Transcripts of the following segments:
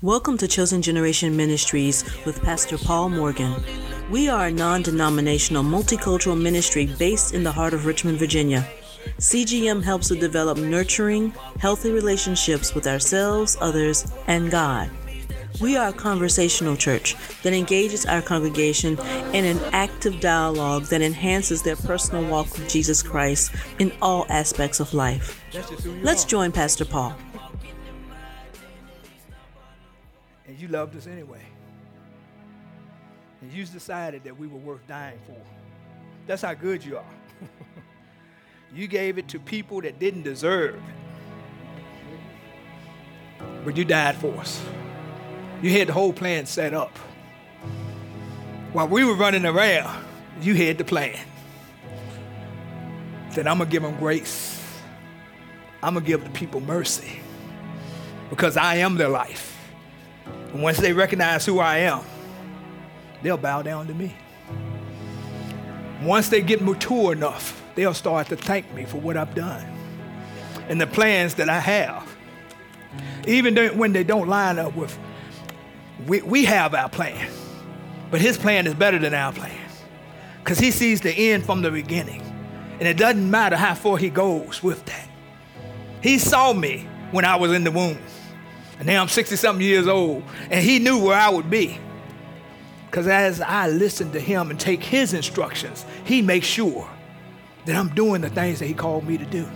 Welcome to Chosen Generation Ministries with Pastor Paul Morgan. We are a non denominational multicultural ministry based in the heart of Richmond, Virginia. CGM helps to develop nurturing, healthy relationships with ourselves, others, and God. We are a conversational church that engages our congregation in an active dialogue that enhances their personal walk with Jesus Christ in all aspects of life. Let's join Pastor Paul. You loved us anyway. And you decided that we were worth dying for. That's how good you are. you gave it to people that didn't deserve it. But you died for us. You had the whole plan set up. While we were running around, you had the plan. Said, I'm going to give them grace. I'm going to give the people mercy because I am their life. And once they recognize who I am, they'll bow down to me. Once they get mature enough, they'll start to thank me for what I've done and the plans that I have. Even when they don't line up with we, we have our plan, but his plan is better than our plan because he sees the end from the beginning. And it doesn't matter how far he goes with that. He saw me when I was in the womb. And now I'm 60 something years old. And he knew where I would be. Because as I listen to him and take his instructions, he makes sure that I'm doing the things that he called me to do.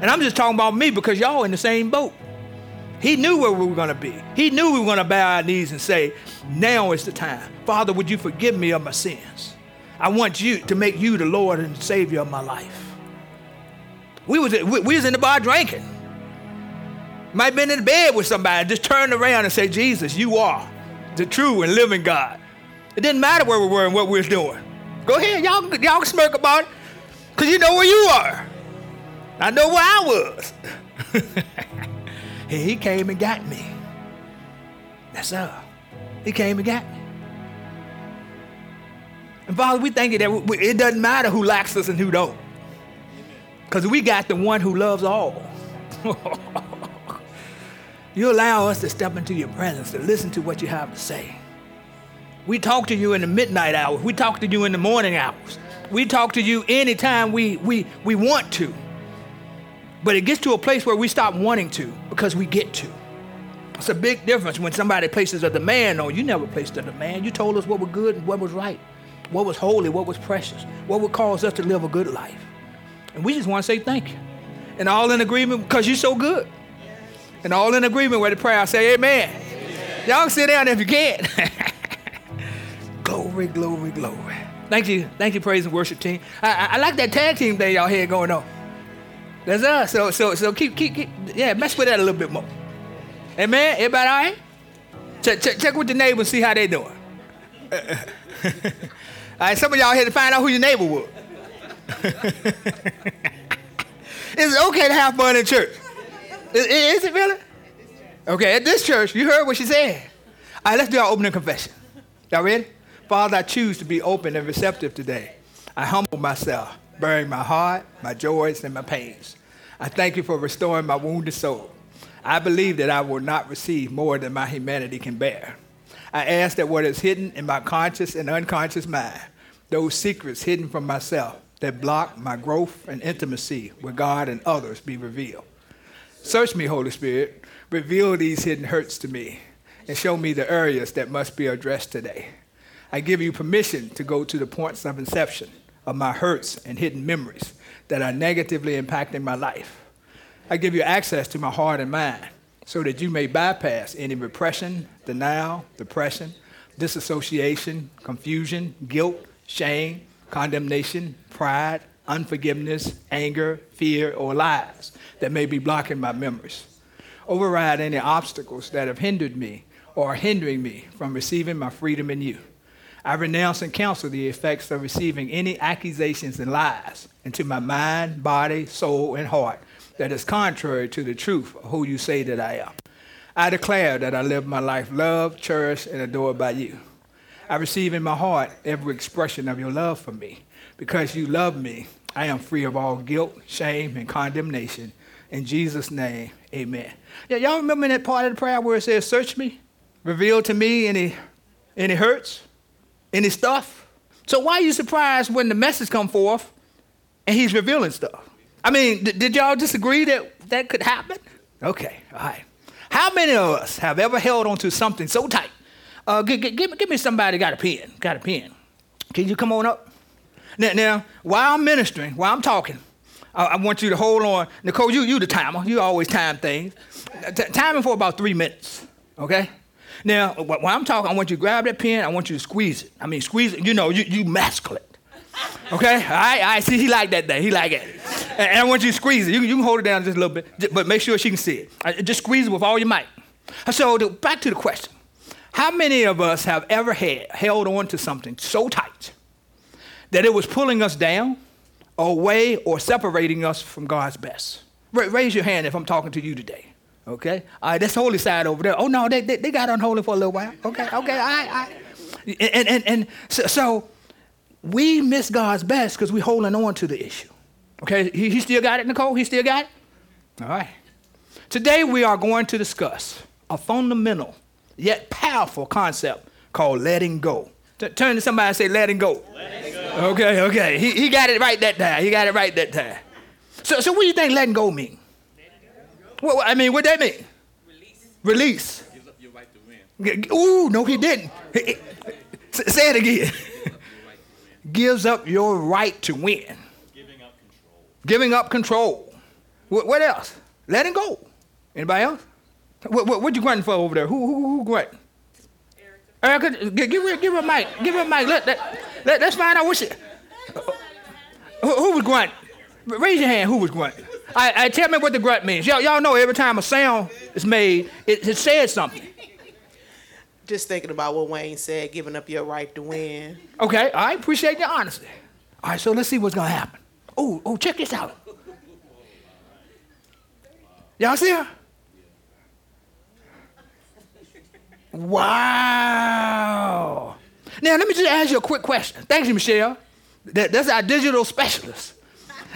And I'm just talking about me because y'all in the same boat. He knew where we were going to be. He knew we were going to bow our knees and say, Now is the time. Father, would you forgive me of my sins? I want you to make you the Lord and Savior of my life. We was, we, we was in the bar drinking. Might have been in bed with somebody, just turned around and say, Jesus, you are the true and living God. It didn't matter where we were and what we was doing. Go ahead, y'all, y'all smirk about it, because you know where you are. I know where I was. And he came and got me. That's all. He came and got me. And Father, we thank you that we, it doesn't matter who likes us and who don't. Because we got the one who loves all. you allow us to step into your presence, to listen to what you have to say. We talk to you in the midnight hours. We talk to you in the morning hours. We talk to you anytime we, we, we want to. But it gets to a place where we stop wanting to because we get to. It's a big difference when somebody places a demand on you. never placed a demand. You told us what was good and what was right, what was holy, what was precious, what would cause us to live a good life. And we just want to say thank you. And all in agreement because you're so good. And all in agreement with the prayer, I say amen. amen. Y'all sit down if you can. glory, glory, glory. Thank you. Thank you, praise and worship team. I, I, I like that tag team thing y'all had going on. That's us. So so so keep keep, keep yeah, mess with that a little bit more. Amen. Everybody all right? Check check check with the neighbor and see how they doing. all right, some of y'all here to find out who your neighbor was. is it okay to have fun in church? Is, is it really? Okay, at this church, you heard what she said. All right, let's do our opening confession. Y'all ready? Father, I choose to be open and receptive today. I humble myself bearing my heart, my joys, and my pains. I thank you for restoring my wounded soul. I believe that I will not receive more than my humanity can bear. I ask that what is hidden in my conscious and unconscious mind, those secrets hidden from myself that block my growth and intimacy with God and others, be revealed. Search me, Holy Spirit. Reveal these hidden hurts to me and show me the areas that must be addressed today. I give you permission to go to the points of inception of my hurts and hidden memories that are negatively impacting my life. I give you access to my heart and mind so that you may bypass any repression, denial, depression, disassociation, confusion, guilt, shame, condemnation, pride, unforgiveness, anger, fear, or lies that may be blocking my memories. Override any obstacles that have hindered me or are hindering me from receiving my freedom in you. I renounce and counsel the effects of receiving any accusations and lies into my mind, body, soul, and heart that is contrary to the truth of who you say that I am. I declare that I live my life loved, cherished, and adored by you. I receive in my heart every expression of your love for me. Because you love me, I am free of all guilt, shame, and condemnation. In Jesus' name, amen. Yeah, y'all remember that part of the prayer where it says, Search me? reveal to me any, any hurts, any stuff. So why are you surprised when the message come forth and he's revealing stuff? I mean, th- did y'all disagree that that could happen? Okay, all right. How many of us have ever held onto something so tight? Uh, give, give, give me somebody got a pen. Got a pen. Can you come on up? Now, now while I'm ministering, while I'm talking, I, I, want you to hold on. Nicole, you you the timer. You always time things. T- timing for about three minutes. Okay. Now, while I'm talking, I want you to grab that pen. I want you to squeeze it. I mean, squeeze it. You know, you you masculine. Okay. All right. All right. See, he like that thing. He like it. And, and I want you to squeeze it. You, you can hold it down just a little bit, but make sure she can see it. Uh, just squeeze it with all your might. So back to the question. How many of us have ever had, held on to something so tight that it was pulling us down, away, or separating us from God's best? raise your hand if I'm talking to you today. Okay? All right, that's holy side over there. Oh, no, they, they, they got unholy for a little while. Okay, okay, all right, all right. And, and, and so, so we miss God's best because we're holding on to the issue. Okay, he, he still got it, Nicole? He still got it? All right. Today we are going to discuss a fundamental yet powerful concept called letting go. T- turn to somebody and say, letting go. letting go. Okay, okay. He, he got it right that time. He got it right that time. So, so what do you think letting go mean? Well, I mean, what that mean? Release. Release. Gives up your right to win. Ooh, no, he didn't. Say it again. Gives up your right to win. Giving up control. Giving up control. What, what else? Letting go. Anybody else? What, what, what you grunting for over there? Who, who, who grunting? Erica. Erica, give, give, her, give her a mic. Give her a mic. Let, let, let, let's find out what she. Who, who was grunting? Raise your hand. Who was grunting? I, I tell me what the grunt means. Y'all, y'all know every time a sound is made, it, it says something. Just thinking about what Wayne said, giving up your right to win. Okay, I appreciate your honesty. All right, so let's see what's gonna happen. Oh, oh, check this out. Y'all see her? Wow. Now, let me just ask you a quick question. Thank you, Michelle. That, that's our digital specialist.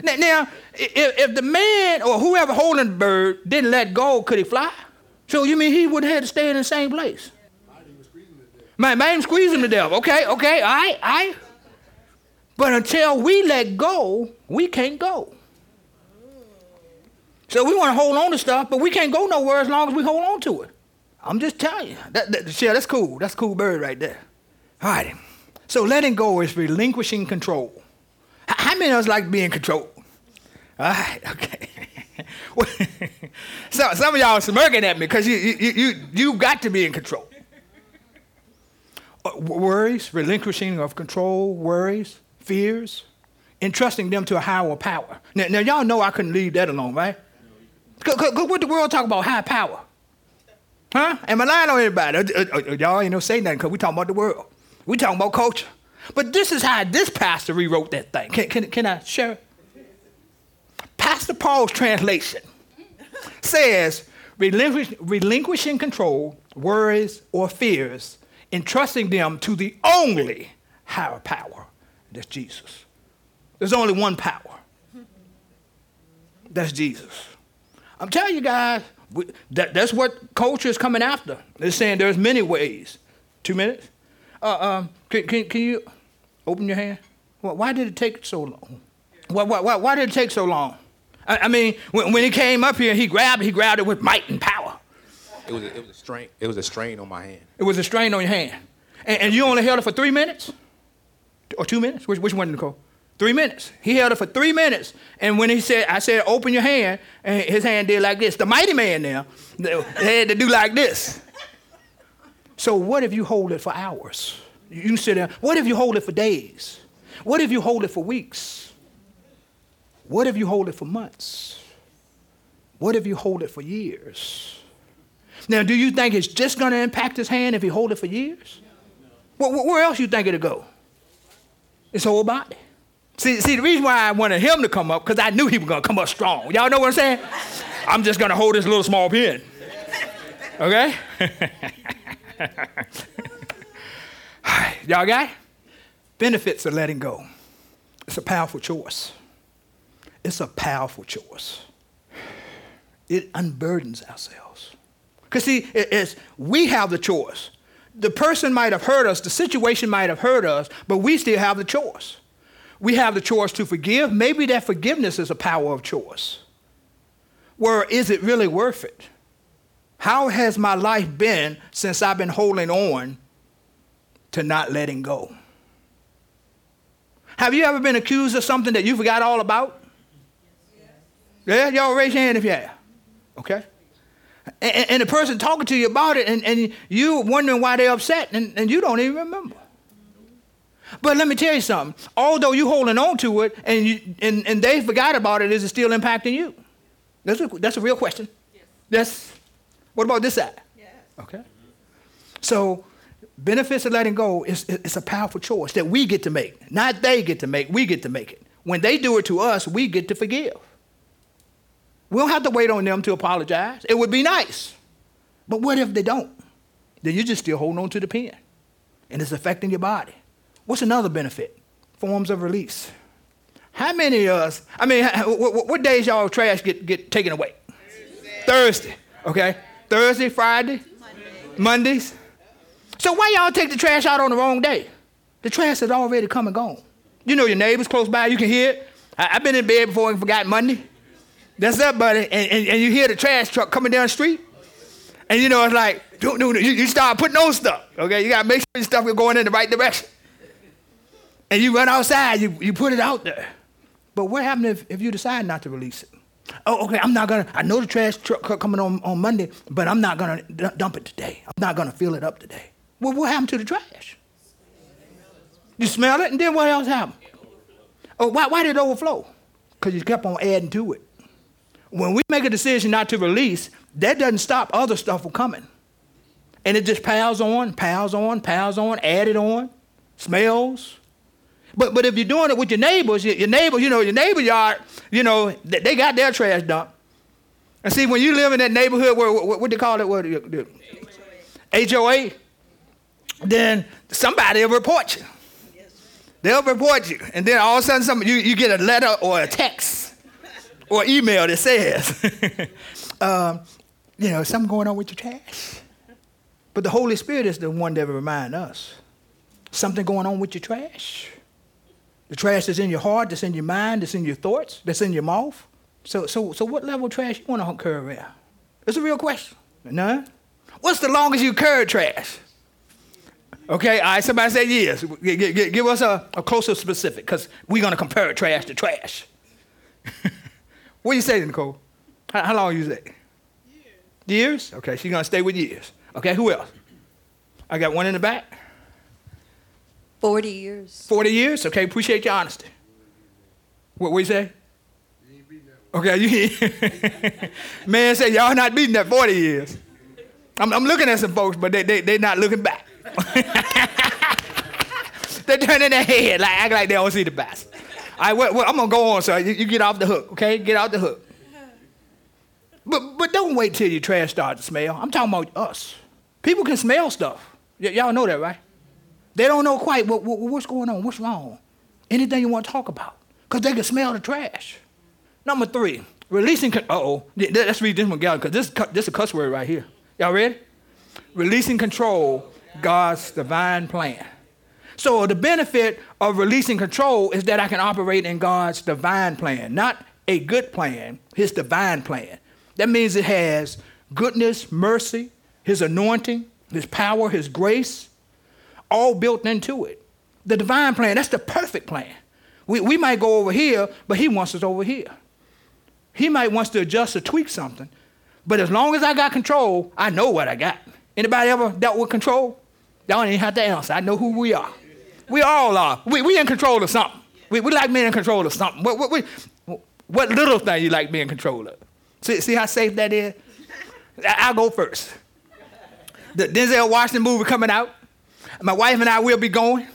Now, now if, if, the man or whoever holding the bird didn't let go, could he fly? So you mean he would have had to stay in the same place? My man squeeze him to death. Okay, okay, all right, all right. But until we let go, we can't go. So we want to hold on to stuff, but we can't go nowhere as long as we hold on to it. I'm just telling you. That, that, yeah, that's cool. That's cool bird right there. All right. So letting go is relinquishing control. How many of us like being controlled? All right, okay. so, some of y'all are smirking at me because you, you, you, you got to be in control. Uh, worries, relinquishing of control, worries, fears, entrusting them to a higher power. Now, now y'all know I couldn't leave that alone, right? What the world talk about high power? Huh? Am I lying on anybody? Uh, uh, uh, y'all ain't no say nothing because we talking about the world. We talking about culture. But this is how this pastor rewrote that thing. Can, can, can I share? it? Pastor Paul's translation says relinquish, relinquishing control, worries, or fears, entrusting them to the only higher power. That's Jesus. There's only one power. That's Jesus. I'm telling you guys, we, that, that's what culture is coming after. They're saying there's many ways. Two minutes? Uh, um, can, can, can you open your hand? Well, why did it take so long? Why, why, why did it take so long? I, I mean, when, when, he came up here, he grabbed, he grabbed it with might and power. It was, a, it was a strain. It was a strain on my hand. It was a strain on your hand, and, and you only held it for three minutes, or two minutes. Which, which one, Nicole? Three minutes. He held it for three minutes. And when he said, I said, open your hand, and his hand did like this. The mighty man now, they had to do like this. So what if you hold it for hours? You sit there. What if you hold it for days? What if you hold it for weeks? What if you hold it for months? What if you hold it for years? Now, do you think it's just going to impact his hand if he hold it for years? Well, where else you think it'll go? His whole body. See, see, the reason why I wanted him to come up, because I knew he was going to come up strong. Y'all know what I'm saying? I'm just going to hold this little small pin. Okay? Y'all got it? Benefits of letting go. It's a powerful choice. It's a powerful choice. It unburdens ourselves. Because see, it's, we have the choice. The person might have hurt us, the situation might have hurt us, but we still have the choice. We have the choice to forgive. Maybe that forgiveness is a power of choice. Where is it really worth it? How has my life been since I've been holding on to not letting go? Have you ever been accused of something that you forgot all about? Yeah, y'all raise your hand if you have. Okay? And, and, the person talking to you about it, and, and you wondering why they're upset, and, and you don't even remember. But let me tell you something. Although you're holding on to it and, you, and, and they forgot about it, is it still impacting you? That's a, that's a real question. Yes. Yes. What about this side? Yes. Okay. So benefits of letting go is, is a powerful choice that we get to make. Not they get to make, we get to make it. When they do it to us, we get to forgive. We don't have to wait on them to apologize. It would be nice. But what if they don't? Then you're just still holding on to the pen. And it's affecting your body. What's another benefit? Forms of release. How many of us, I mean, what, what days y'all trash get, get taken away? Thursday. Thursday, okay? Thursday, Friday, Monday. Mondays. So why y'all take the trash out on the wrong day? The trash has already come and gone. You know your neighbors close by, you can hear it. I, have been in bed before and forgot Monday. That's up, buddy. And, and, and, you hear the trash truck coming down the street. And you know, it's like, do, do, you, you start putting on stuff. Okay, you gotta make sure your stuff is going in the right direction. And you run outside, you, you put it out there. But what happens if, if you decide not to release it? Oh, okay, I'm not gonna, I know the trash truck coming on, on Monday, but I'm not gonna dump it today. I'm not gonna fill it up today. Well, what happened to the trash? You smell it, and then what else happened? Oh, why, why did it overflow? Because you kept on adding to it. When we make a decision not to release, that doesn't stop other stuff from coming. And it just piles on, piles on, piles on, added on, smells. But, but if you're doing it with your neighbors, your, neighbors, you know, your neighbor yard, you know, they, got their trash dumped. And see, when you live in that neighborhood where, what, what they call it, what, the, HOA, then somebody will report you. They'll report you. And then all of a sudden, some, you, you get a letter or a text or email that says, um, you know, something going on with your trash. But the Holy Spirit is the one that will remind us something going on with your trash. The trash that's in your heart, that's in your mind, that's in your thoughts, that's in your mouth. So, so, so what level of trash you want to carry around? It's a real question. None? What's the longest you carried trash? Okay, all right, somebody say yes. G- g- give us a, a closer specific, because we're going to compare trash to trash. What do you say, Nicole? How, how long you say? Years. Years? Okay, she's gonna stay with years. Okay, who else? I got one in the back. 40 years. 40 years? Okay, appreciate your honesty. What, what you say? Okay, you man said y'all not beating that 40 years. I'm, I'm looking at some folks, but they they they not looking back. They're turning their head like act like they don't see the best. I, well, well, I'm gonna go on, sir. You, you, get off the hook, okay? Get out the hook. But but don't wait till your trash starts to smell. I'm talking about us. People can smell stuff. Y- y'all know that, right? They don't know quite what, what, what's going on, what's wrong, anything you want to talk about, because they can smell the trash. Number three, releasing. Oh, let's read this one together, because this this is a cuss word right here. Y'all ready? Releasing control, God's divine plan. So the benefit of releasing control is that I can operate in God's divine plan, not a good plan, his divine plan. That means it has goodness, mercy, his anointing, his power, his grace, all built into it. The divine plan, that's the perfect plan. We, we might go over here, but he wants us over here. He might wants to adjust or tweak something, but as long as I got control, I know what I got. Anybody ever dealt with control? Y'all ain't have to answer. I know who we are. We all are. We, we in control of something. We, we like being in control of something. What, what, what, what little thing you like being in control of? See, see how safe that is? I'll go first. The Denzel Washington movie coming out. My wife and I will be going.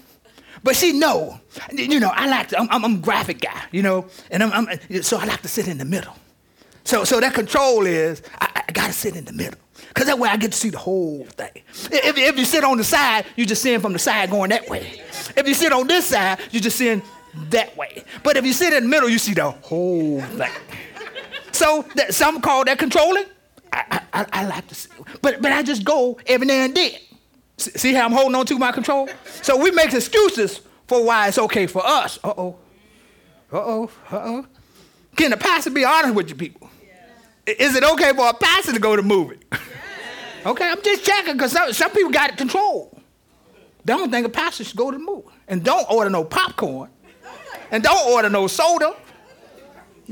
But she know, you know, I like to, I'm, I'm a graphic guy, you know, and I'm, I'm, so I like to sit in the middle. So, so that control is, I, I got to sit in the middle. Because that way I get to see the whole thing. If, if you sit on the side, you just seeing from the side going that way. If you sit on this side, you just seeing that way. But if you sit in the middle, you see the whole thing. So that, some call that controlling. I, I, I like to, see, but but I just go every now and then. See how I'm holding on to my control? So we make excuses for why it's okay for us. Uh oh. Uh oh. Uh oh. Can the pastor be honest with you people? I- Is it okay for a pastor to go to movie? okay, I'm just checking because some, some people got it. They don't think a pastor should go to the movie. And don't order no popcorn. And don't order no soda.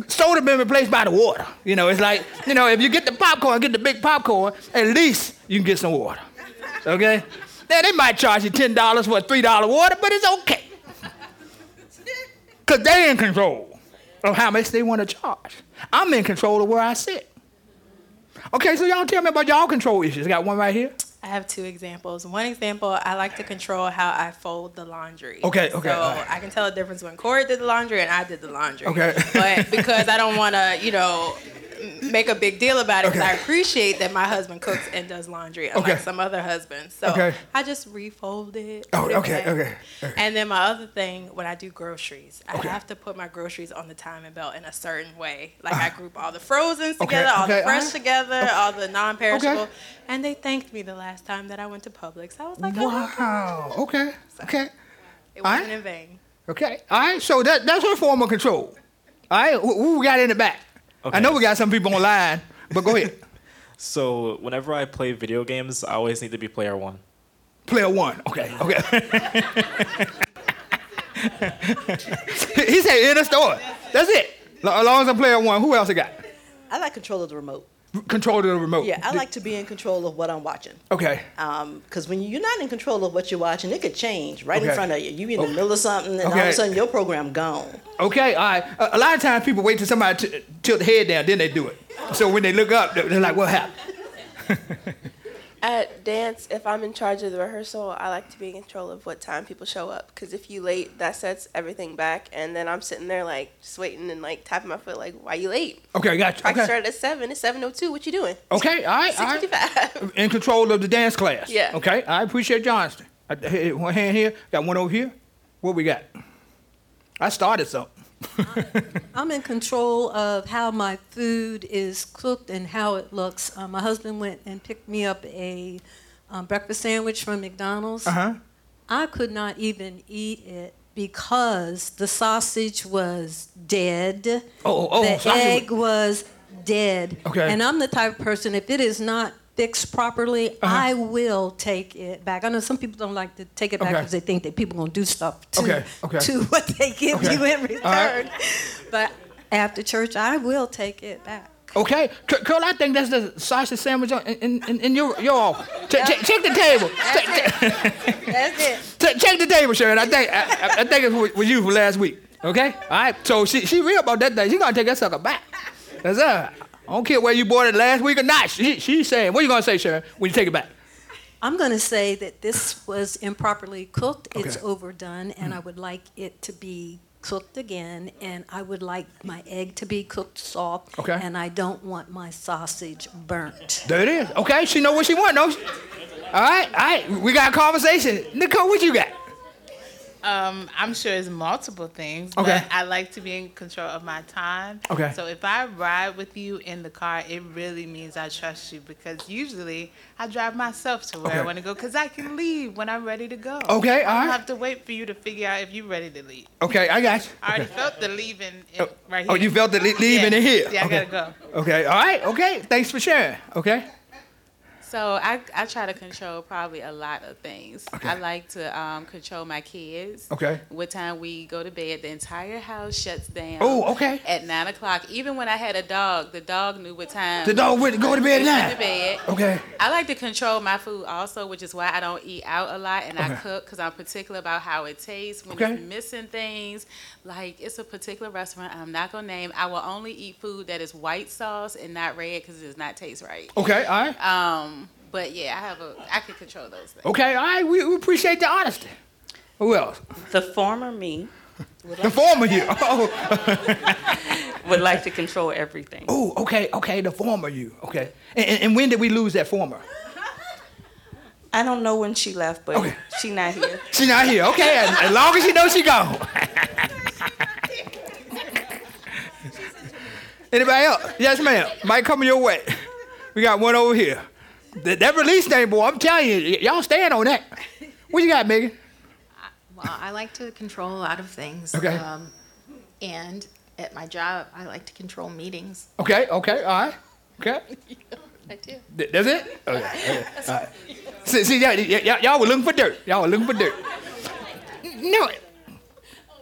Soda been replaced by the water. You know, it's like, you know, if you get the popcorn, get the big popcorn, at least you can get some water. Okay? Now they might charge you $10 for a $3 water, but it's okay. Because they're in control of how much they want to charge. I'm in control of where I sit. Okay, so y'all tell me about y'all control issues. I got one right here. I have two examples. One example, I like to control how I fold the laundry. Okay, okay, So alright. I can tell the difference when Corey did the laundry and I did the laundry. Okay. But because I don't want to, you know, make a big deal about it, because Okay. I appreciate that my husband cooks and does laundry, unlike Okay. some other husbands. So Okay. I just refold it. Oh, okay, okay. And then my other thing, when I do groceries, I have to put my groceries on the timing belt in a certain way. Like I group all the frozens together, all Uh. the fresh alright. together, all the non-perishable. Okay. And they thanked me the last time that I went to Publix. I was like, oh, Wow. Okay. Okay. it wasn't in vain. Okay. All right. So that, that's her form of control. All right. Who, who we got in the back? I know we got some people online, but go ahead. So whenever I play video games, I always need to be player one. Player one. Okay. Okay. he said in the store. That's it. As long as I'm player one, who else I got? I like control of the remote. Control of the remote. Yeah, I like to be in control of what I'm watching. Okay. Um, because when you're not in control of what you're watching, it could change right Okay. in front of you. You in the oh. middle of something, and all of a sudden your program gone. Okay. All right. A, a lot of times people wait till somebody t- tilt the head down, then they do it. So when they look up, they're they're like, "What happened?" At dance, if I'm in charge of the rehearsal, I like to be in control of what time people show up. Because if you late, that sets everything back. And then I'm sitting there like just waiting and like tapping my foot like, why you late? Okay. I Got you. Practice Okay. started at seven. It's seven o two. What you doing? Okay. All right. All right. in control of the dance class. Yeah. Okay, I appreciate Johnston. I, one hand here, got one over here. What we got? I started something. I'm in control of how my food is cooked and how it looks. Uh, my husband went and picked me up a um, breakfast sandwich from McDonald's. Uh huh. I could not even eat it because the sausage was dead. Oh, oh, oh, the sausage egg was dead. Okay. And I'm the type of person, if it is not fixed properly, Uh-huh. I will take it back. I know some people don't like to take it back Okay. because they think that people going to do stuff to, Okay, okay. to what they give Okay. you in return. All right. But after church, I will take it back. Okay, C- Curl, I think that's the sausage sandwich on- in, in, in your your office. Check, check, check the table. Check, check, That's it. check- check the table, Sharon. I think I, I- I think it was, was you from last week. Okay, all right. So she she real about that thing. She gonna take that sucker back. That's her. I don't care where you bought it last week or not. She, she's saying, what are you gonna say, Sharon, when you take it back? I'm going to say that this was improperly cooked. It's overdone, and I would like it to be cooked again, and I would like my egg to be cooked soft, Okay. and I don't want my sausage burnt. There it is. Okay, she know what she want, no? All right, all right. We got a conversation. Nicole, what you got? Um, I'm sure it's multiple things, Okay. but I like to be in control of my time. Okay. So if I ride with you in the car, it really means I trust you because usually I drive myself to where Okay. I want to go because I can leave when I'm ready to go. Okay, I don't right. have to wait for you to figure out if you're ready to leave. Okay, I got you. I already Okay. felt the leaving in, Oh, right here. Oh, you felt the leaving Yeah. in here. Yeah, I okay. gotta go. Okay, all right, okay. Thanks for sharing. Okay. So I, I try to control probably a lot of things. Okay. I like to um, control my kids. Okay. What time we go to bed. The entire house shuts down. Oh, okay. At nine o'clock. Even when I had a dog, the dog knew what time. The dog went to go to bed nine. to bed. Okay. I like to control my food also, which is why I don't eat out a lot and I cook because I'm particular about how it tastes. When Okay. it's missing things, like it's a particular restaurant I'm not gonna name. I will only eat food that is white sauce and not red because it does not taste right. Okay, all right. Um, but yeah, I have a I can control those things. Okay, all right. We, we appreciate the honesty. Who else? The former me The former you. Oh, would like to control everything. oh, okay, okay. The former you. Okay. And, and, and when did we lose that former? I don't know when she left, but she not here. She not here. Okay, as, as long as she knows she gone. Anybody else? Yes, ma'am. Might come your way. We got one over here. That, that release thing, boy, I'm telling you, y- y'all stand on that. What you got, Megan? Well, I like to control a lot of things. Okay. Um, and at my job, I like to control meetings. Okay, okay, all right. Okay. I do. Th- That's it? Okay, okay, all right. See, see y'all, y'all, y'all were looking for dirt. Y'all were looking for dirt. No,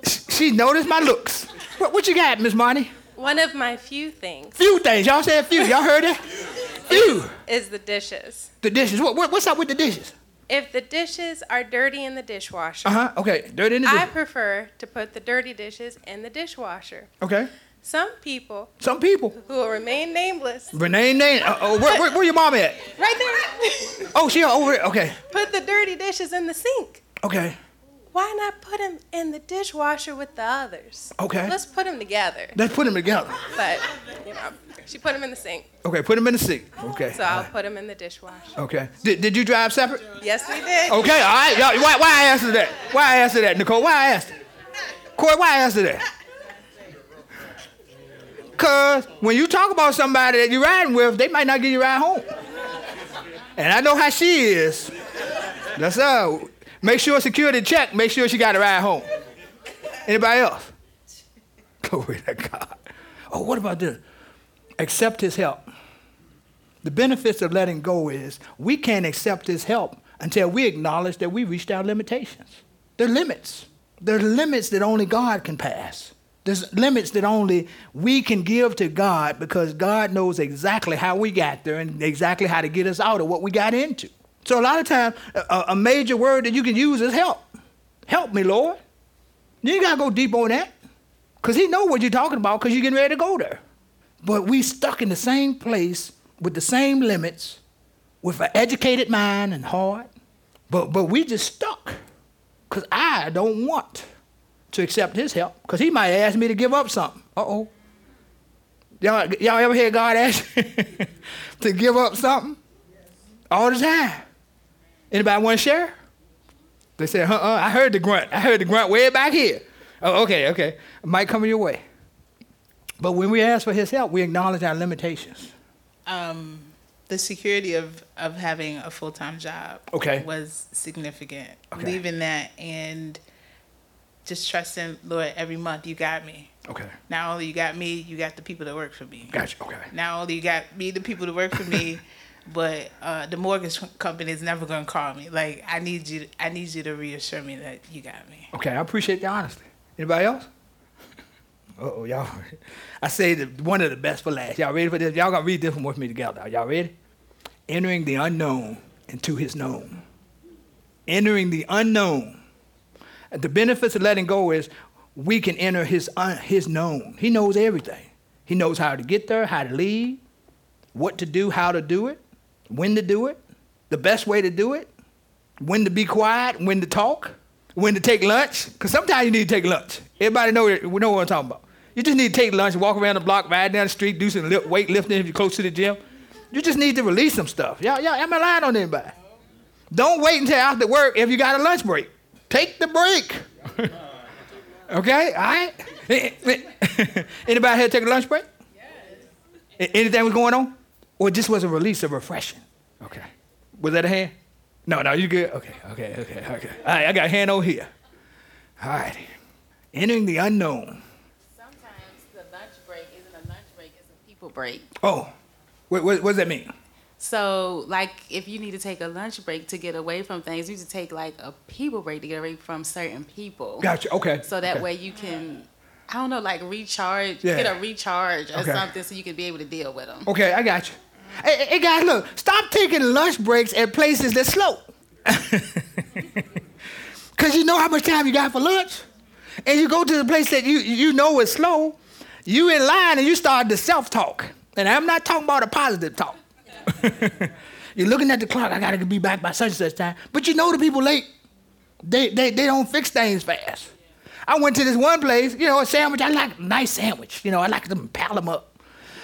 sh- she noticed my looks. What, what you got, Miss Monty? One of my few things Few things. Y'all said few. Y'all heard that? Few. is the dishes. The dishes. What, what, what's up with the dishes? If the dishes are dirty in the dishwasher, Uh huh. Okay. Dirty in the I prefer to put the dirty dishes in the dishwasher. Okay. Some people Some people. who will remain nameless, Renee name. Uh, oh, where, where, where your mom at? right there, Oh, she over here. Okay. put the dirty dishes in the sink. Okay. Why not put them in the dishwasher with the others? Okay. Let's put them together. Let's put them together. But, you know, she put them in the sink, Okay. Put them in the sink. Okay. so I'll put them in the dishwasher. Okay. Did, did you drive separate? Yes, we did. Okay. All right. Y'all, why, why I asked her that? Why I asked her that, Nicole? Why I asked her? Corey, why I asked her that? Cause when you talk about somebody that you're riding with, they might not give you a ride home. And I know how she is. That's uh make sure security check, make sure she got a ride home. Anybody else? Glory to God. Oh, what about this? Accept his help. The benefits of letting go is we can't accept his help until we acknowledge that we reached our limitations. There are limits. There are limits that only God can pass. There's limits that only we can give to God because God knows exactly how we got there and exactly how to get us out of what we got into. So a lot of times, a, a major word that you can use is help. Help me, Lord. You gotta go deep on that. Because he know what you're talking about because you're getting ready to go there. But we stuck in the same place with the same limits, with an educated mind and heart. But, but we just stuck because I don't want to accept his help because he might ask me to give up something. Uh-oh. Y'all, y'all ever hear God ask to give up something? All the time. Anybody want to share? They said, uh-uh, I heard the grunt. I heard the grunt way back here. Oh, okay, okay. It might come your way. But when we ask for his help, we acknowledge our limitations. Um, the security of, of having a full time job Okay. was significant. Okay. Leaving that and just trusting, Lord, every month you got me. Okay. Not only you got me, you got the people that work for me. Gotcha. Okay. Not only you got me, the people that work for me, but uh, the mortgage company is never gonna call me. Like I need you. I need you to reassure me that you got me. Okay, I appreciate the honesty. Anybody else? Uh-oh, y'all. I say one of the best for last. Y'all ready for this? Y'all gonna read this one with me together. Y'all ready? Entering the unknown into his known. Entering the unknown. The benefits of letting go is we can enter his, un- his known. He knows everything. He knows how to get there, how to leave, what to do, how to do it, when to do it, the best way to do it, when to be quiet, when to talk, when to take lunch. Because sometimes you need to take lunch. Everybody know, we know what I'm talking about. You just need to take lunch, walk around the block, ride down the street, do some weight lifting if you're close to the gym. You just need to release some stuff. Y'all, y'all, am I lying on anybody? Don't wait until after work if you got a lunch break. Take the break. okay, all right? Anybody here take a lunch break? Yes. Anything was going on? Or just was a release of refreshing? Okay. Was that a hand? No, no, you good? Okay, okay, okay, okay. All right, I got a hand over here. All right. Entering the unknown. Break. Oh, what, what, what does that mean? So, like, if you need to take a lunch break to get away from things, you need to take like a people break to get away from certain people. Gotcha, okay, So that okay. way you can, I don't know, like recharge, Yeah. get a recharge or Okay. something, so you can be able to deal with them. Okay, I got you. Hey, hey, guys, look, stop taking lunch breaks at places that's slow. Because you know how much time you got for lunch. And you go to the place that you, you know is slow, you in line and you start to self-talk. And I'm not talking about a positive talk. You're looking at the clock, I gotta be back by such and such time. But you know the people late. They, they, they don't fix things fast. I went to this one place, you know, a sandwich. I like a nice sandwich. You know, I like them to pal them up.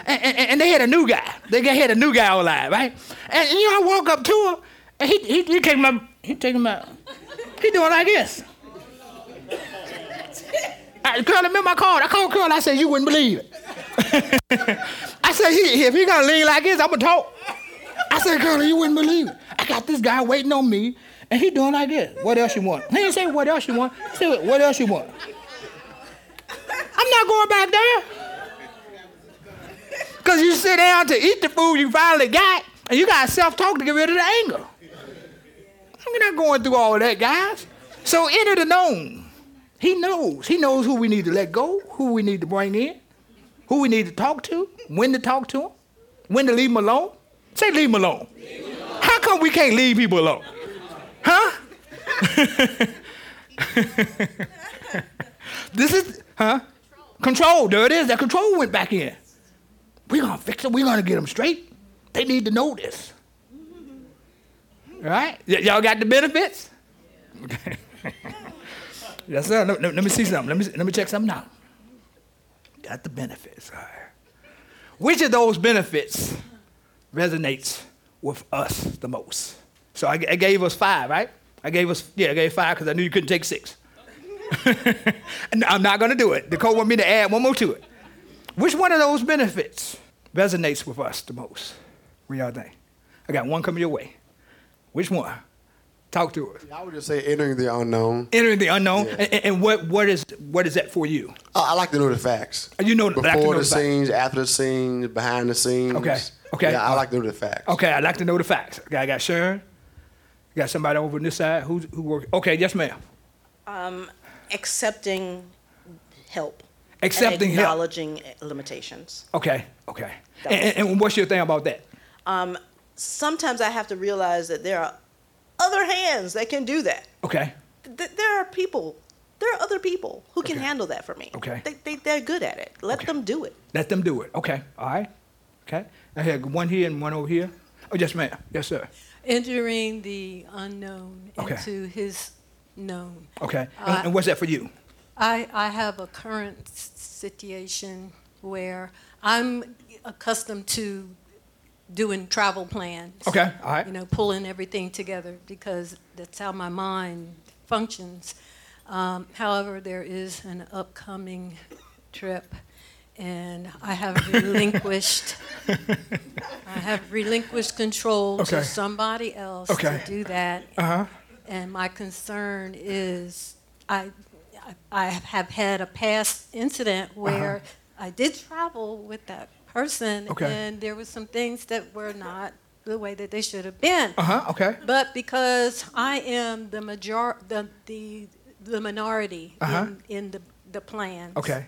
And, and, and they had a new guy. They had a new guy online, right? And, you know, I walk up to him, and he he, he taking my he taking my he doing like this. I, Curl, remember my card? I called Curl. I said you wouldn't believe it. I said he, if he gonna lean like this, I'm gonna talk. I said, Colonel, you wouldn't believe it. I got this guy waiting on me, and he doing like this. What else you want? He didn't say what else you want. He said, what else you want? I'm not going back there. Because you sit down to eat the food you finally got, and you got self-talk to get rid of the anger. I'm not going through all that, guys. So enter the known. He knows. He knows who we need to let go, who we need to bring in, who we need to talk to, when to talk to him, when to leave him alone. Say leave him alone. How come we can't leave people alone? Huh? this is, huh? Control. There it is. That control went back in. We're going to fix it. We're going to get them straight. They need to know this. All right? Y- y'all got the benefits? yes, sir. Let, let- let me see something. Let me, let me check something out. Got the benefits. Which of those benefits resonates with us the most? So I, I gave us five, right? I gave us, yeah, I gave five because I knew you couldn't take six. I'm not going to do it. The code want me to add one more to it. Which one of those benefits resonates with us the most? What y'all think? I got one coming your way. Which one? Talk to us. I would just say entering the unknown. Entering the unknown, and, and what, what, is, what is that for you? Uh, I like to know the facts. You know, Before like know the the facts. scenes, after the scenes, behind the scenes. Okay, okay. Yeah, I like to know the facts. Okay, I'd like to know the facts. Okay, I got Sharon. Got somebody over on this side who who works. Okay, yes, ma'am. Um, accepting help. Accepting and help. acknowledging limitations. Okay, okay. And, and, and what's your thing about that? Um, sometimes I have to realize that there are other hands that can do that. Okay, Th- there are people, there are other people who can handle that for me. Okay. They, they, they're good at it. Let them do it. let them do it. Okay, all right. Okay. I had one here and one over here. Oh, yes, ma'am. Yes, sir. Entering the unknown Okay. into his known. Okay. Uh, And, and what's that for you? I, I have a current situation where I'm accustomed to doing travel plans. Okay, all right. You know, pulling everything together because that's how my mind functions. Um, however, there is an upcoming trip, and I have relinquished. I have relinquished control Okay. to somebody else Okay. to do that. Uh-huh. And my concern is, I, I- I have had a past incident where I did travel with that person. Okay. and there were some things that were not the way that they should have been. Uh huh. Okay. But because I am the major, the the, the minority Uh-huh. in, in the the plans, Okay.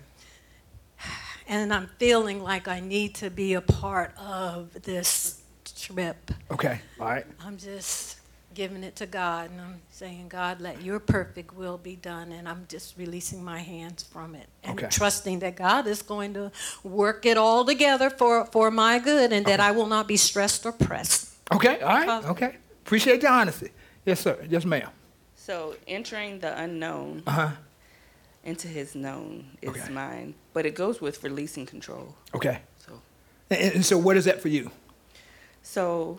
and I'm feeling like I need to be a part of this trip. Okay. All right. I'm just giving it to God and I'm saying, God, let your perfect will be done. And I'm just releasing my hands from it and Okay. trusting that God is going to work it all together for, for my good and that I will not be stressed or pressed. Okay. All right. Okay. Appreciate the honesty. Yes, sir. Yes, ma'am. So entering the unknown Uh huh. into his known is Okay. mine, but it goes with releasing control. Okay. So, And, and so, what is that for you? so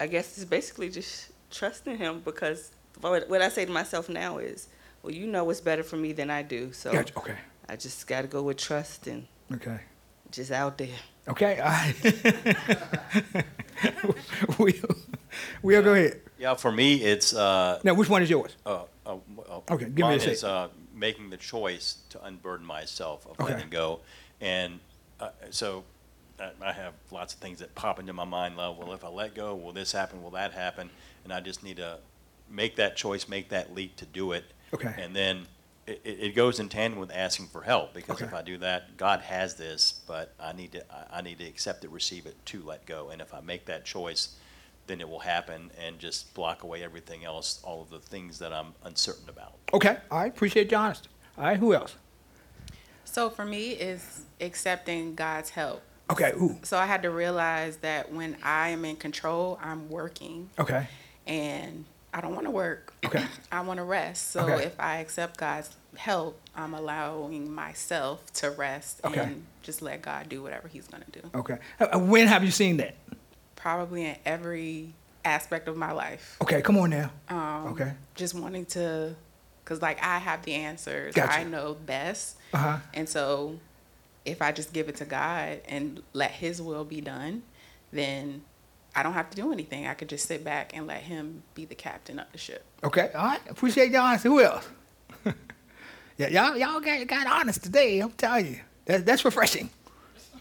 I guess it's basically just trusting him because what, what I say to myself now is, well, you know what's better for me than I do. So Gotcha. Okay. I just got to go with trust and Okay. just out there. Okay. All right. we'll, we'll go ahead. Yeah, for me, it's. Uh, Now, which one is yours? Uh, uh, uh, Okay, give me a mine is uh, making the choice to unburden myself of Okay. letting go, and uh, so I, I have lots of things that pop into my mind. Like, well, if I let go, will this happen? Will that happen? And I just need to make that choice, make that leap to do it. Okay. And then it, it it goes in tandem with asking for help because if Okay. I do that, God has this, but I need to I, I need to accept it, receive it, to let go. And if I make that choice, then it will happen and just block away everything else, all of the things that I'm uncertain about. Okay. All right. Appreciate your honesty. All right. Who else? So for me, it's accepting God's help. Okay. Who? So I had to realize that when I am in control, I'm working, Okay. and I don't want to work. Okay. I want to rest. So Okay. if I accept God's help, I'm allowing myself to rest Okay. and just let God do whatever He's going to do. Okay. Uh, when have you seen that? Probably in every aspect of my life. Okay. Come on now. Um, Okay. Just wanting to, because like I have the answers. Gotcha. I know best. Uh huh. And so if I just give it to God and let His will be done, then I don't have to do anything. I could just sit back and let him be the captain of the ship. Okay, all right. Appreciate honesty. Who else? yeah, y'all, y'all got, got honest today. I'm telling you, that, that's refreshing.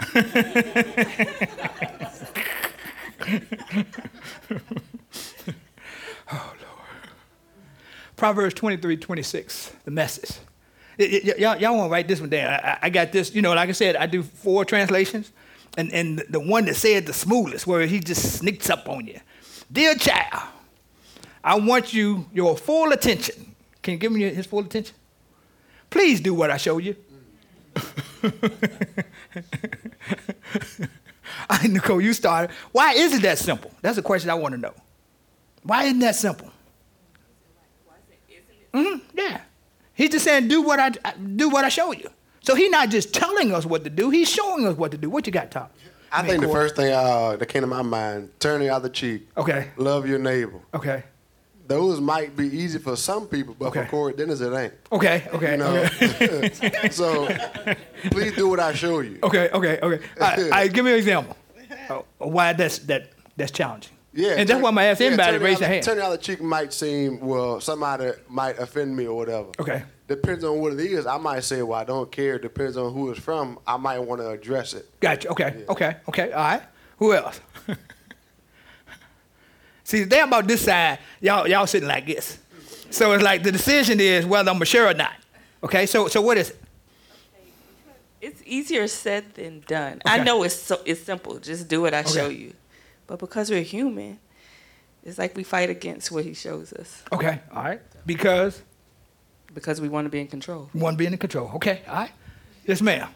oh Lord. Proverbs 23, 26, the message. Y'all, y'all want to write this one down. I, I- got this, you know, like I said, I do four translations. And, and the one that said the smoothest, where he just sneaks up on you. Dear child, I want you, your full attention. Can you give me his full attention? Please do what I show you. I Nicole, you started. Why is it that simple? That's a question I want to know. Why isn't that simple? hmm yeah. He's just saying, do what I I- do what I show you. So he's not just telling us what to do, he's showing us what to do. What you got, Top? I think the first thing uh, that came to my mind, turn the other cheek. Okay. Love your neighbor. Okay. Those might be easy for some people, but Okay. for Corey Dennis, it ain't. Okay, okay, You know? okay. so please do what I show you. Okay, okay, okay. All right, all right, give me an example. of why that's that that's challenging. Yeah, and that's why I'm gonna ask yeah, anybody turn to raise their hand. Turn the other cheek might seem well, somebody might offend me or whatever. Okay. Depends on what it is. I might say, well, I don't care. Depends on who it's from. I might want to address it. Gotcha. Okay. Okay. Okay. All right. Who else? See, the thing about this side, y'all y'all sitting like this. So it's like the decision is whether I'm gonna share or not. Okay. So so what is it? It's easier said than done. I know it's so it's simple. Just do what I show you. But because we're human, it's like we fight against what he shows us Okay. All right. Because because we want to be in control. Want to be in control. Okay. All right. Yes, ma'am.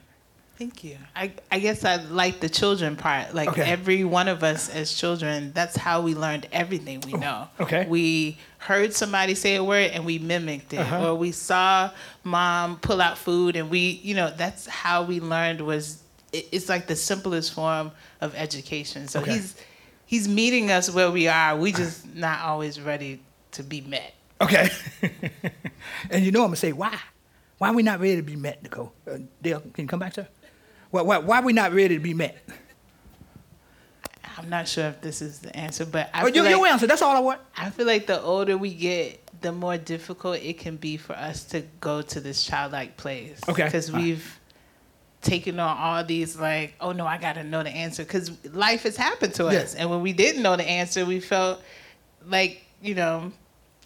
Thank you. I, I guess I like the children part. Like Okay. every one of us as children, that's how we learned everything we know. Oh, okay. We heard somebody say a word and we mimicked it. Uh-huh. Or we saw mom pull out food and we, you know, that's how we learned was it, it's like the simplest form of education. So Okay. he's he's meeting us where we are. We just not always ready to be met. Okay. and you know I'm gonna say why? Why are we not ready to be met, Nicole? Uh, Dale, can you come back, sir? Why, why, why we not ready to be met? I'm not sure if this is the answer, but I Oh, feel you, like, your answer. That's all I want. I feel like the older we get, the more difficult it can be for us to go to this childlike place. Okay. Because we've taken on all these like, oh no, I gotta know the answer. Because life has happened to Yeah. us, and when we didn't know the answer, we felt like you know.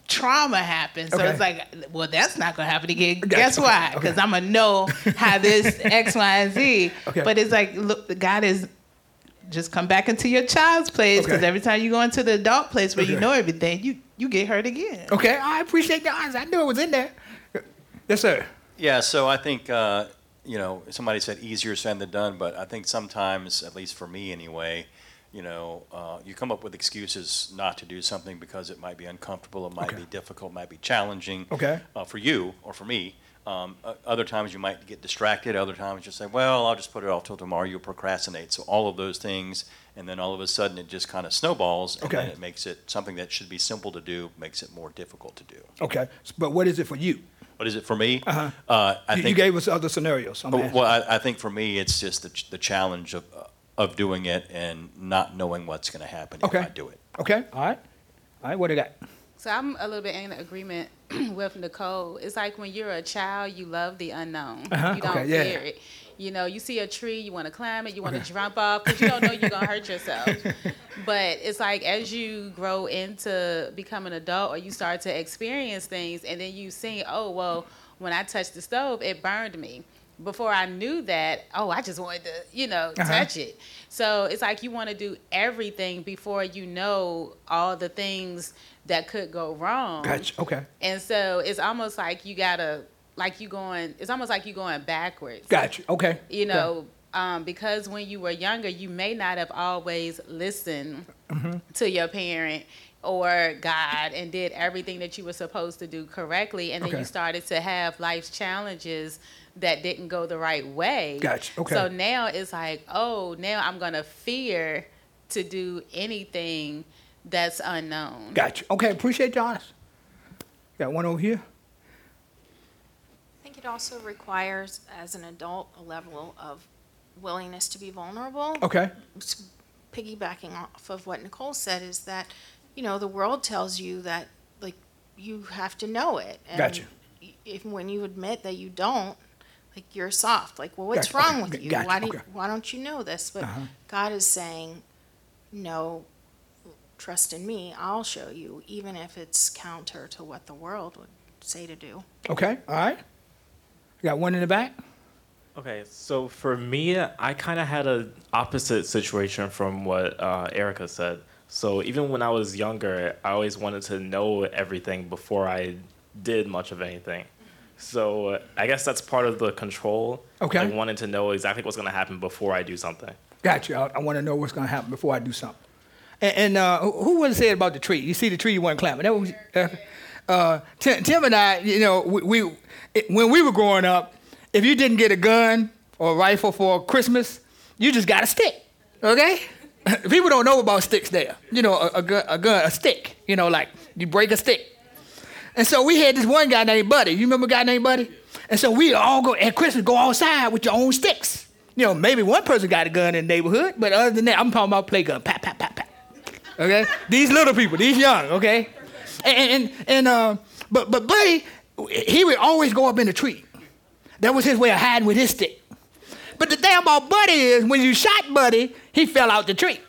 Trauma happened, so Okay. it's like, well, that's not gonna happen again. Gotcha. Guess Okay. why? Okay. Because I'm gonna know how this X, Y, and Z. Okay. But it's like, look, God is just come back into your child's place because Okay. every time you go into the adult place where you know everything, you you get hurt again. Okay, I appreciate the answer. I knew it was in there. Yes, sir. Yeah, so I think, uh, you know, somebody said easier said than done, but I think sometimes, at least for me anyway, you know, uh, you come up with excuses not to do something because it might be uncomfortable, it might Okay. be difficult, might be challenging Okay. uh, for you or for me. Um, o- other times you might get distracted. Other times you say, "Well, I'll just put it off till tomorrow." You procrastinate. So all of those things, and then all of a sudden it just kind of snowballs, and then Okay. it makes it something that should be simple to do makes it more difficult to do. Okay, but what is it for you? What is it for me? Uh-huh. Uh, I you, you gave us other scenarios. I'm. Well, I, I think for me, it's just the, ch- the challenge of, of doing it and not knowing what's going to happen Okay. if I do it. Okay, all right. All right, what do you got? So I'm a little bit in agreement with Nicole. It's like when you're a child, you love the unknown. Uh-huh, You don't okay, yeah. fear it. You know, you see a tree, you want to climb it, you want to Okay. jump off because you don't know you're gonna hurt yourself. but it's like as you grow into become an adult, or you start to experience things, and then you see, oh well, when I touched the stove, it burned me. Before I knew that, oh, I just wanted to, you know, Uh-huh. touch it. So it's like you want to do everything before you know all the things that could go wrong. Gotcha. Okay, And so it's almost like you gotta, like you going, it's almost like you going backwards. gotcha. Okay. You know, um, because when you were younger, you may not have always listened Mhm. to your parent or God and did everything that you were supposed to do correctly, and then Okay. you started to have life's challenges that didn't go the right way. Gotcha. Okay. So now it's like, oh, now I'm gonna fear to do anything that's unknown. Gotcha. Okay, appreciate your honest. Got one over here. It also requires, as an adult, a level of willingness to be vulnerable. Okay. S- piggybacking off of what Nicole said is that, you know, the world tells you that like you have to know it. And Gotcha. If when you admit that you don't, like you're soft. Like, well, what's Gotcha. wrong Okay. with you? Gotcha. Why do Okay. why don't you know this? But Uh-huh. God is saying, no, trust in me. I'll show you, even if it's counter to what the world would say to do. Okay, all right. You got one in the back? Okay, so for me, I kind of had an opposite situation from what uh, Erica said. So even when I was younger, I always wanted to know everything before I did much of anything. So I guess that's part of the control. Okay. Like wanting to know exactly what's going to happen before I do something. Gotcha. I, I want to know what's going to happen before I do something. And, and uh, who who was said about the tree? You see the tree, you weren't climbing. That was, uh, uh, Tim, Tim and I, you know, we, we it, when we were growing up, if you didn't get a gun or a rifle for Christmas, you just got a stick. Okay? People don't know about sticks there. You know, a, a, gun, a gun, a stick. You know, like you break a stick. And so we had this one guy named Buddy. You remember a guy named Buddy? And so we all go at Christmas go outside with your own sticks. You know, maybe one person got a gun in the neighborhood, but other than that, I'm talking about play gun, pat, pat, pat, pat. Okay, these little people, these young, okay, and and and uh, but but Buddy, he would always go up in the tree. That was his way of hiding with his stick. But the thing about Buddy is, when you shot Buddy, he fell out the tree.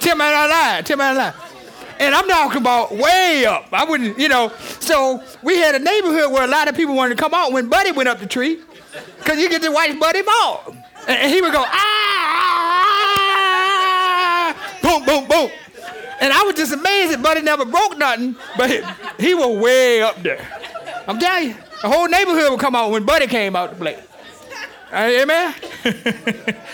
Tim ain't not Tell me ain't lying. And I'm talking about way up. I wouldn't, you know. So we had a neighborhood where a lot of people wanted to come out when Buddy went up the tree, because you get to watch Buddy ball. And he would go, ah, ah, ah, ah boom, boom, boom. And I was just amazed that Buddy never broke nothing, but he, he was way up there. I'm telling you, the whole neighborhood would come out when Buddy came out to play. Uh, Amen?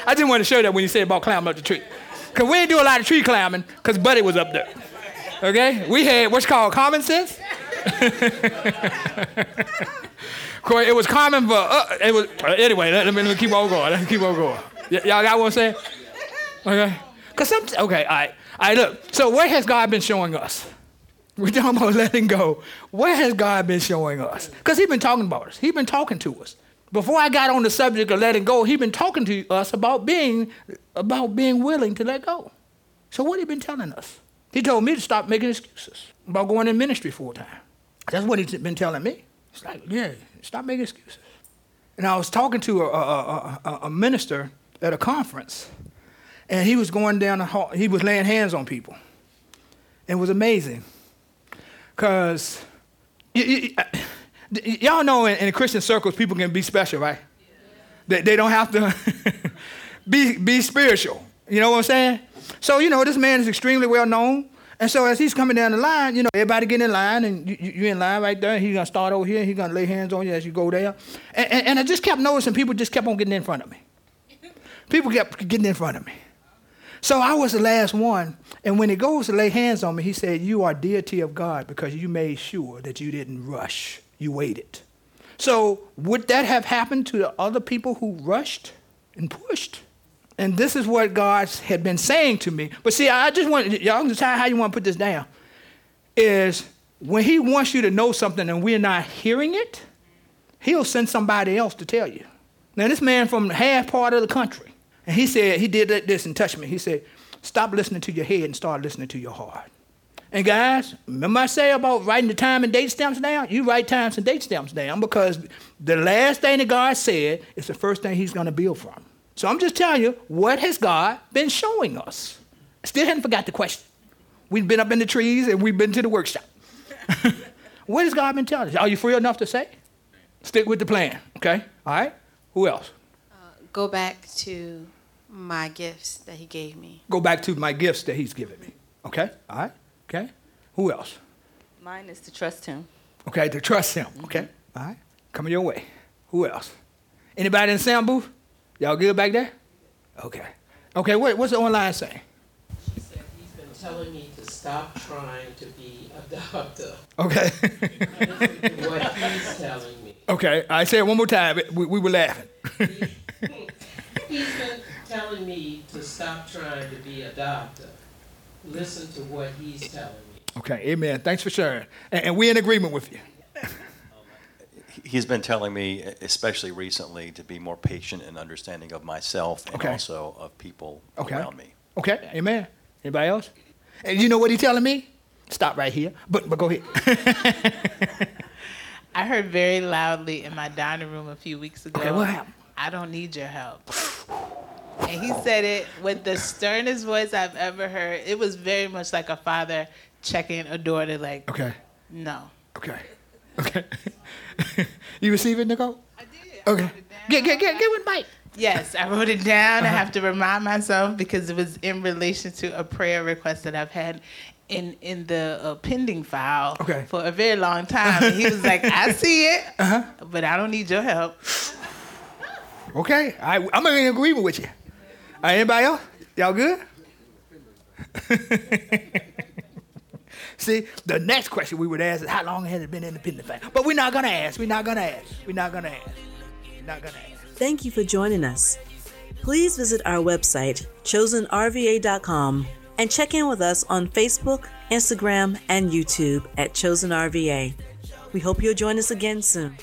I just want to show that when you said about climbing up the tree. Because we didn't do a lot of tree climbing because Buddy was up there. Okay? We had what's called common sense. Corey, it was common for, uh, it was, uh, anyway, let, let me, let me keep on going. Let me keep on going. Y- y'all got what I'm saying? Okay? Because some, okay, all right. Right, look. So where has God been showing us? We're talking about letting go. Where has God been showing us? Because He's been talking about us. He's been talking to us. Before I got on the subject of letting go, He's been talking to us about being about being willing to let go. So what he been telling us? He told me to stop making excuses about going in ministry full time. That's what he's been telling me. It's like, yeah, stop making excuses. And I was talking to a, a, a, a minister at a conference, and he was going down the hall. He was laying hands on people. It was amazing, cause y- y- y- y'all know in, in Christian circles people can be special, right? They, they don't have to be be spiritual. You know what I'm saying? So you know this man is extremely well known. And so as he's coming down the line, you know, everybody get in line, and you, you, in line right there. He's gonna start over here. He's gonna lay hands on you as you go there. And, and, and I just kept noticing people just kept on getting in front of me. People kept getting in front of me. So I was the last one. And when he goes to lay hands on me, he said, "You are deity of God because you made sure that you didn't rush. You waited." So would that have happened to the other people who rushed and pushed? And this is what God had been saying to me. But see, I just want y'all decide how you want to put this down. Is when He wants you to know something and we're not hearing it, He'll send somebody else to tell you. Now, this man from half part of the country, and he said he did this and touched me. He said, "Stop listening to your head and start listening to your heart." And guys, remember I say about writing the time and date stamps down? You write times and date stamps down because the last thing that God said is the first thing He's going to build from. So I'm just telling you, what has God been showing us? Still haven't forgot the question. We've been up in the trees and we've been to the workshop. what has God been telling us? Are you free enough to say? Stick with the plan, okay? All right? Who else? Go back to my gifts that he gave me. Go back to my gifts that He's given me. Okay? All right? Okay? Who else? Mine is to trust him. Okay, to trust Him. Mm-hmm. Okay? All right? Coming your way. Who else? Anybody in the sound booth? Y'all good back there? Okay. Okay, what, what's the online saying? She said, he's been telling me to stop trying to be a doctor. Okay. what he's telling me. okay, I say it one more time. We, we were laughing. He's been telling me to stop trying to be a doctor. Listen to what he's telling me. Okay, amen. Thanks for sharing. And, and we're in agreement with you. he's been telling me, especially recently, to be more patient and understanding of myself and Okay. also of people Okay. around me. Okay, amen. Anybody else? And you know what he's telling me? Stop right here. But but go ahead. I heard very loudly in my dining room a few weeks ago. Okay, what happened? I don't need your help. And he said it with the sternest voice I've ever heard. It was very much like a father checking a daughter, like, Okay. no. Okay. Okay. you receive it, Nicole? I did. Okay. Get get get get with Mike. Yes, I wrote it down. I Uh-huh. have to remind myself because it was in relation to a prayer request that I've had in in the uh, pending file Okay. for a very long time. And he was like, "I see it, Uh-huh. but I don't need your help." Okay. I I'm in agreement with you. Right, anybody else? Y'all good? See, the next question we would ask is how long has it been independent family? But we're not gonna ask. We're not gonna ask. We're not gonna ask. We're not gonna ask. Thank you for joining us. Please visit our website, chosenrva.com, and check in with us on Facebook, Instagram, and YouTube at Chosen RVA. We hope you'll join us again soon.